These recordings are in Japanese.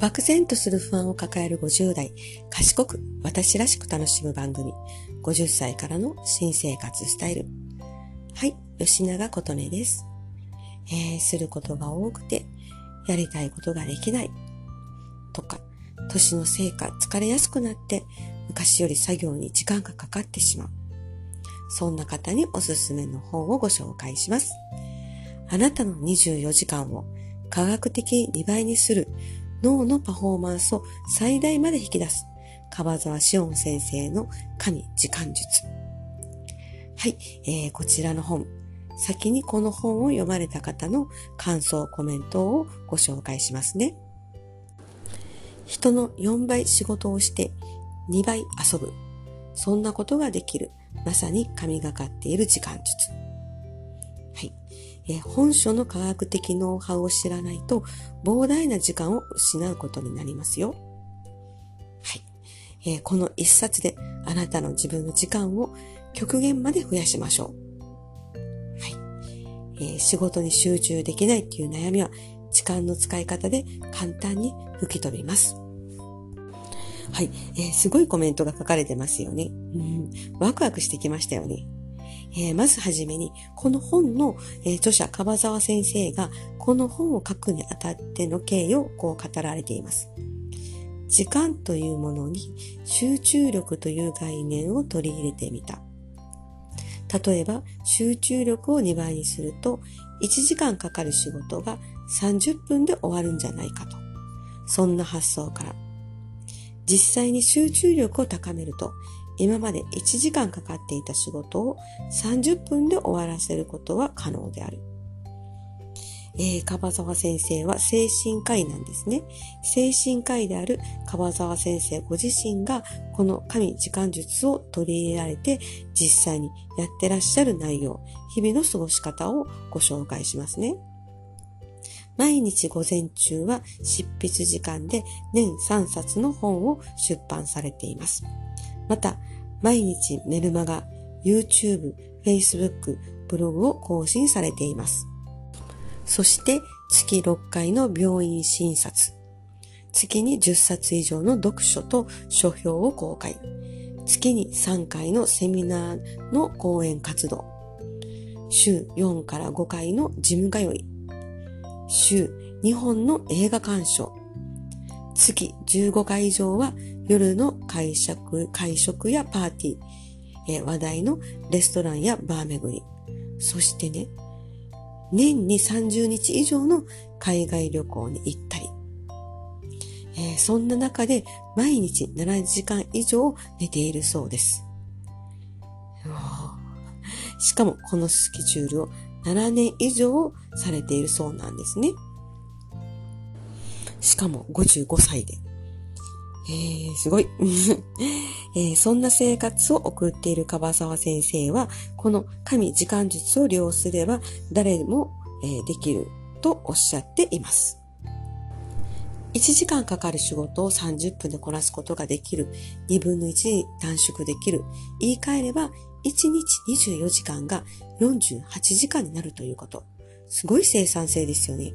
漠然とする不安を抱える50代、賢く私らしく楽しむ番組、50歳からの新生活スタイル。はい、吉永琴音です。えー、することが多くて、やりたいことができない。とか、年のせいか疲れやすくなって、昔より作業に時間がかかってしまう。そんな方におすすめの本をご紹介します。あなたの24時間を科学的2倍にする脳のパフォーマンスを最大まで引き出す、川沢志音先生の神時間術。はい、えー、こちらの本、先にこの本を読まれた方の感想、コメントをご紹介しますね。人の4倍仕事をして2倍遊ぶ。そんなことができる。まさに神がかっている時間術。え本書の科学的ノウハウを知らないと膨大な時間を失うことになりますよ。はい。えー、この一冊であなたの自分の時間を極限まで増やしましょう。はい。えー、仕事に集中できないっていう悩みは時間の使い方で簡単に吹き飛びます。はい、えー、すごいコメントが書かれてますよね。うん、ワクワクしてきましたよね。えー、まずはじめに、この本の、えー、著者、樺沢先生が、この本を書くにあたっての経緯をこう語られています。時間というものに集中力という概念を取り入れてみた。例えば、集中力を2倍にすると、1時間かかる仕事が30分で終わるんじゃないかと。そんな発想から。実際に集中力を高めると、今まで1時間かかっていた仕事を30分で終わらせることは可能である。えー、川沢先生は精神科医なんですね。精神科医である川沢先生ご自身がこの神時間術を取り入れられて実際にやってらっしゃる内容、日々の過ごし方をご紹介しますね。毎日午前中は執筆時間で年3冊の本を出版されています。また、毎日メルマガ、YouTube、Facebook、ブログを更新されています。そして月6回の病院診察。月に10冊以上の読書と書評を公開。月に3回のセミナーの講演活動。週4から5回の事務通い。週2本の映画鑑賞。月15回以上は夜の会食会食やパーティー、えー、話題のレストランやバー巡り、そしてね、年に30日以上の海外旅行に行ったり、えー、そんな中で毎日7時間以上寝ているそうです。しかもこのスケジュールを7年以上されているそうなんですね。しかも55歳で。えー、すごい、えー、そんな生活を送っている樺沢先生は、この神時間術を利用すれば誰でも、えー、できるとおっしゃっています。1時間かかる仕事を30分でこなすことができる。2分の1に短縮できる。言い換えれば、1日24時間が48時間になるということ。すごい生産性ですよね。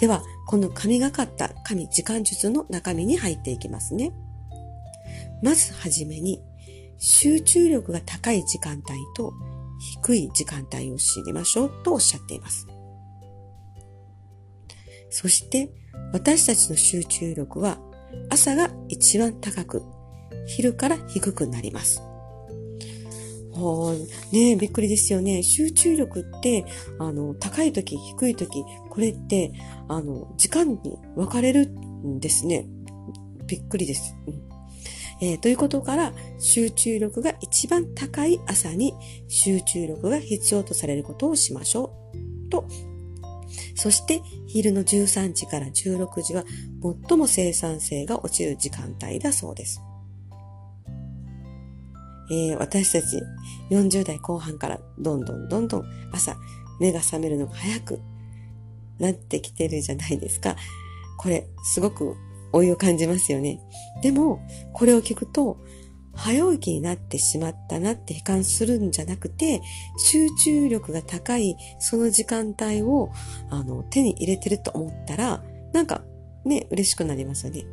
では、この神がかった神時間術の中身に入っていきますね。まずはじめに、集中力が高い時間帯と低い時間帯を知りましょうとおっしゃっています。そして、私たちの集中力は朝が一番高く、昼から低くなります。ねびっくりですよね。集中力って、あの、高い時、低い時、これって、あの、時間に分かれるんですね。びっくりです。えー、ということから、集中力が一番高い朝に集中力が必要とされることをしましょう。と、そして昼の13時から16時は最も生産性が落ちる時間帯だそうです。えー、私たち40代後半からどんどんどんどん朝目が覚めるのが早くなってきてるじゃないですか。これすごく老いを感じますよね。でも、これを聞くと、早起きになってしまったなって悲観するんじゃなくて、集中力が高いその時間帯をあの手に入れてると思ったら、なんかね、嬉しくなりますよね。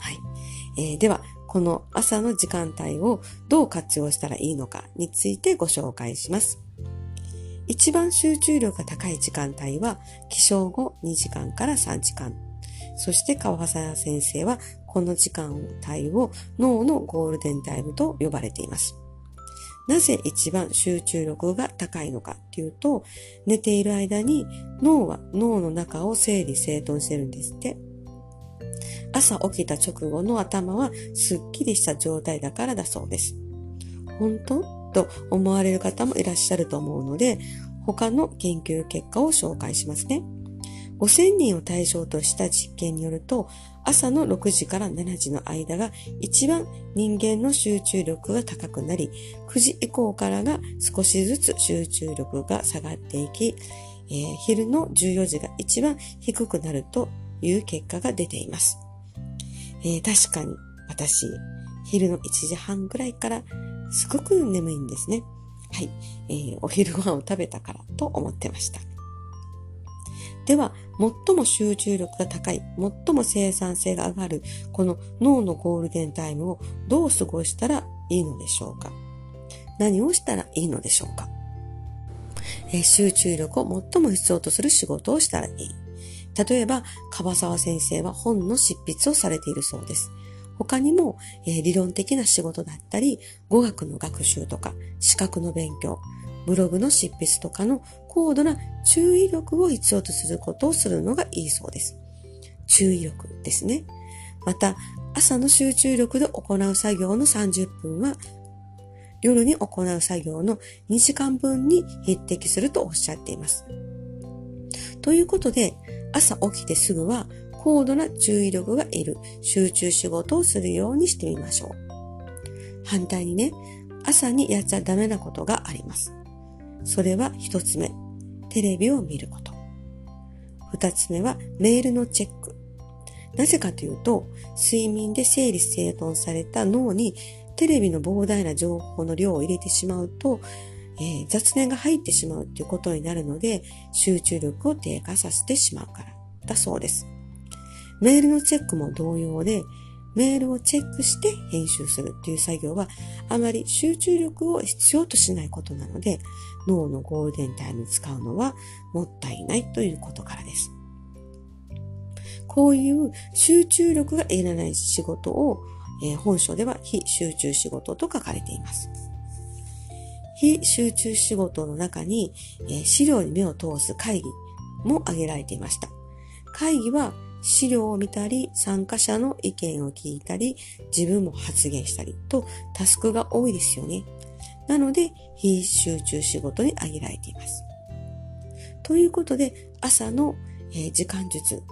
はい。えー、では、この朝の時間帯をどう活用したらいいのかについてご紹介します。一番集中力が高い時間帯は、起床後2時間から3時間。そして川沢先生は、この時間帯を脳のゴールデンタイムと呼ばれています。なぜ一番集中力が高いのかっていうと、寝ている間に脳は脳の中を整理整頓してるんですって。朝起きた直後の頭はすっきりした状態だからだそうです。本当？と思われる方もいらっしゃると思うので、他の研究結果を紹介しますね。5000人を対象とした実験によると、朝の6時から7時の間が一番人間の集中力が高くなり、9時以降からが少しずつ集中力が下がっていき、えー、昼の14時が一番低くなるという結果が出ています。えー、確かに私、昼の1時半ぐらいからすごく眠いんですね。はい、えー、お昼ご飯を食べたからと思ってました。では、最も集中力が高い、最も生産性が上がる、この脳のゴールデンタイムをどう過ごしたらいいのでしょうか何をしたらいいのでしょうか、えー、集中力を最も必要とする仕事をしたらいい。例えば、樺沢先生は本の執筆をされているそうです。他にも、えー、理論的な仕事だったり、語学の学習とか、資格の勉強、ブログの執筆とかの高度な注意力を必要とすることをするのがいいそうです。注意力ですね。また、朝の集中力で行う作業の30分は、夜に行う作業の2時間分に匹敵するとおっしゃっています。ということで、朝起きてすぐは高度な注意力がいる集中仕事をするようにしてみましょう。反対にね、朝にやっちゃダメなことがあります。それは一つ目、テレビを見ること。二つ目はメールのチェック。なぜかというと、睡眠で整理整頓された脳にテレビの膨大な情報の量を入れてしまうと、えー、雑念が入ってしまうということになるので、集中力を低下させてしまうからだそうです。メールのチェックも同様で、メールをチェックして編集するという作業はあまり集中力を必要としないことなので脳のゴールデンタイムに使うのはもったいないということからです。こういう集中力がいられない仕事を、えー、本書では非集中仕事と書かれています。非集中仕事の中に、え、資料に目を通す会議も挙げられていました。会議は資料を見たり、参加者の意見を聞いたり、自分も発言したりとタスクが多いですよね。なので、非集中仕事に挙げられています。ということで、朝の、え時間術、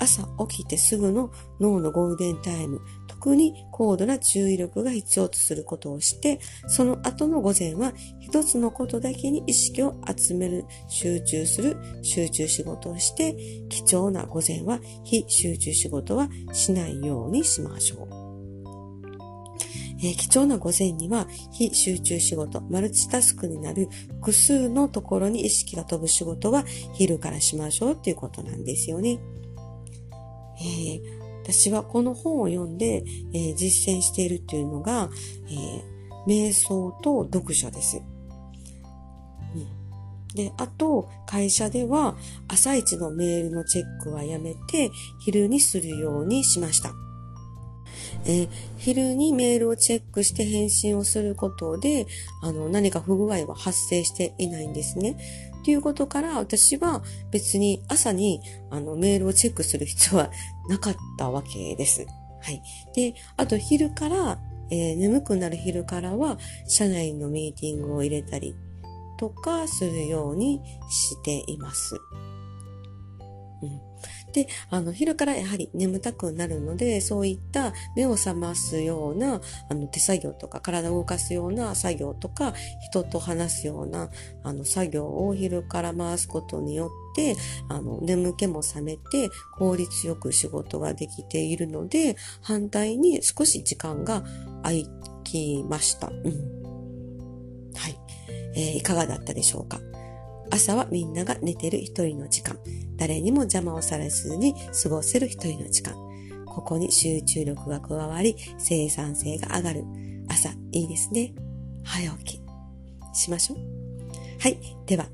朝起きてすぐの脳のゴールデンタイム、特に高度な注意力が必要とすることをして、その後の午前は一つのことだけに意識を集める、集中する、集中仕事をして、貴重な午前は非集中仕事はしないようにしましょう。えー、貴重な午前には非集中仕事、マルチタスクになる複数のところに意識が飛ぶ仕事は昼からしましょうっていうことなんですよね。えー私はこの本を読んで、えー、実践しているっていうのが、えー、瞑想と読書です。うん、で、あと、会社では朝一のメールのチェックはやめて、昼にするようにしました。えー、昼にメールをチェックして返信をすることで、あの、何か不具合は発生していないんですね。ということから、私は別に朝にあのメールをチェックする必要はなかったわけです。はい。で、あと昼から、えー、眠くなる昼からは、社内のミーティングを入れたりとかするようにしています。うん。で、あの、昼からやはり眠たくなるので、そういった目を覚ますような、あの、手作業とか、体を動かすような作業とか、人と話すような、あの、作業を昼から回すことによって、あの、眠気も覚めて、効率よく仕事ができているので、反対に少し時間が空きました。うん。はい。えー、いかがだったでしょうか？朝はみんなが寝てる一人の時間。誰にも邪魔をされずに過ごせる一人の時間。ここに集中力が加わり、生産性が上がる。朝、いいですね。早起き。しましょう。はい。では、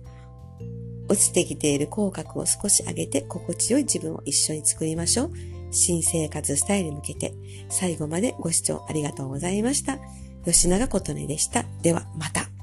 落ちてきている口角を少し上げて心地よい自分を一緒に作りましょう。新生活スタイルに向けて最後までご視聴ありがとうございました。吉永琴音でした。ではまた。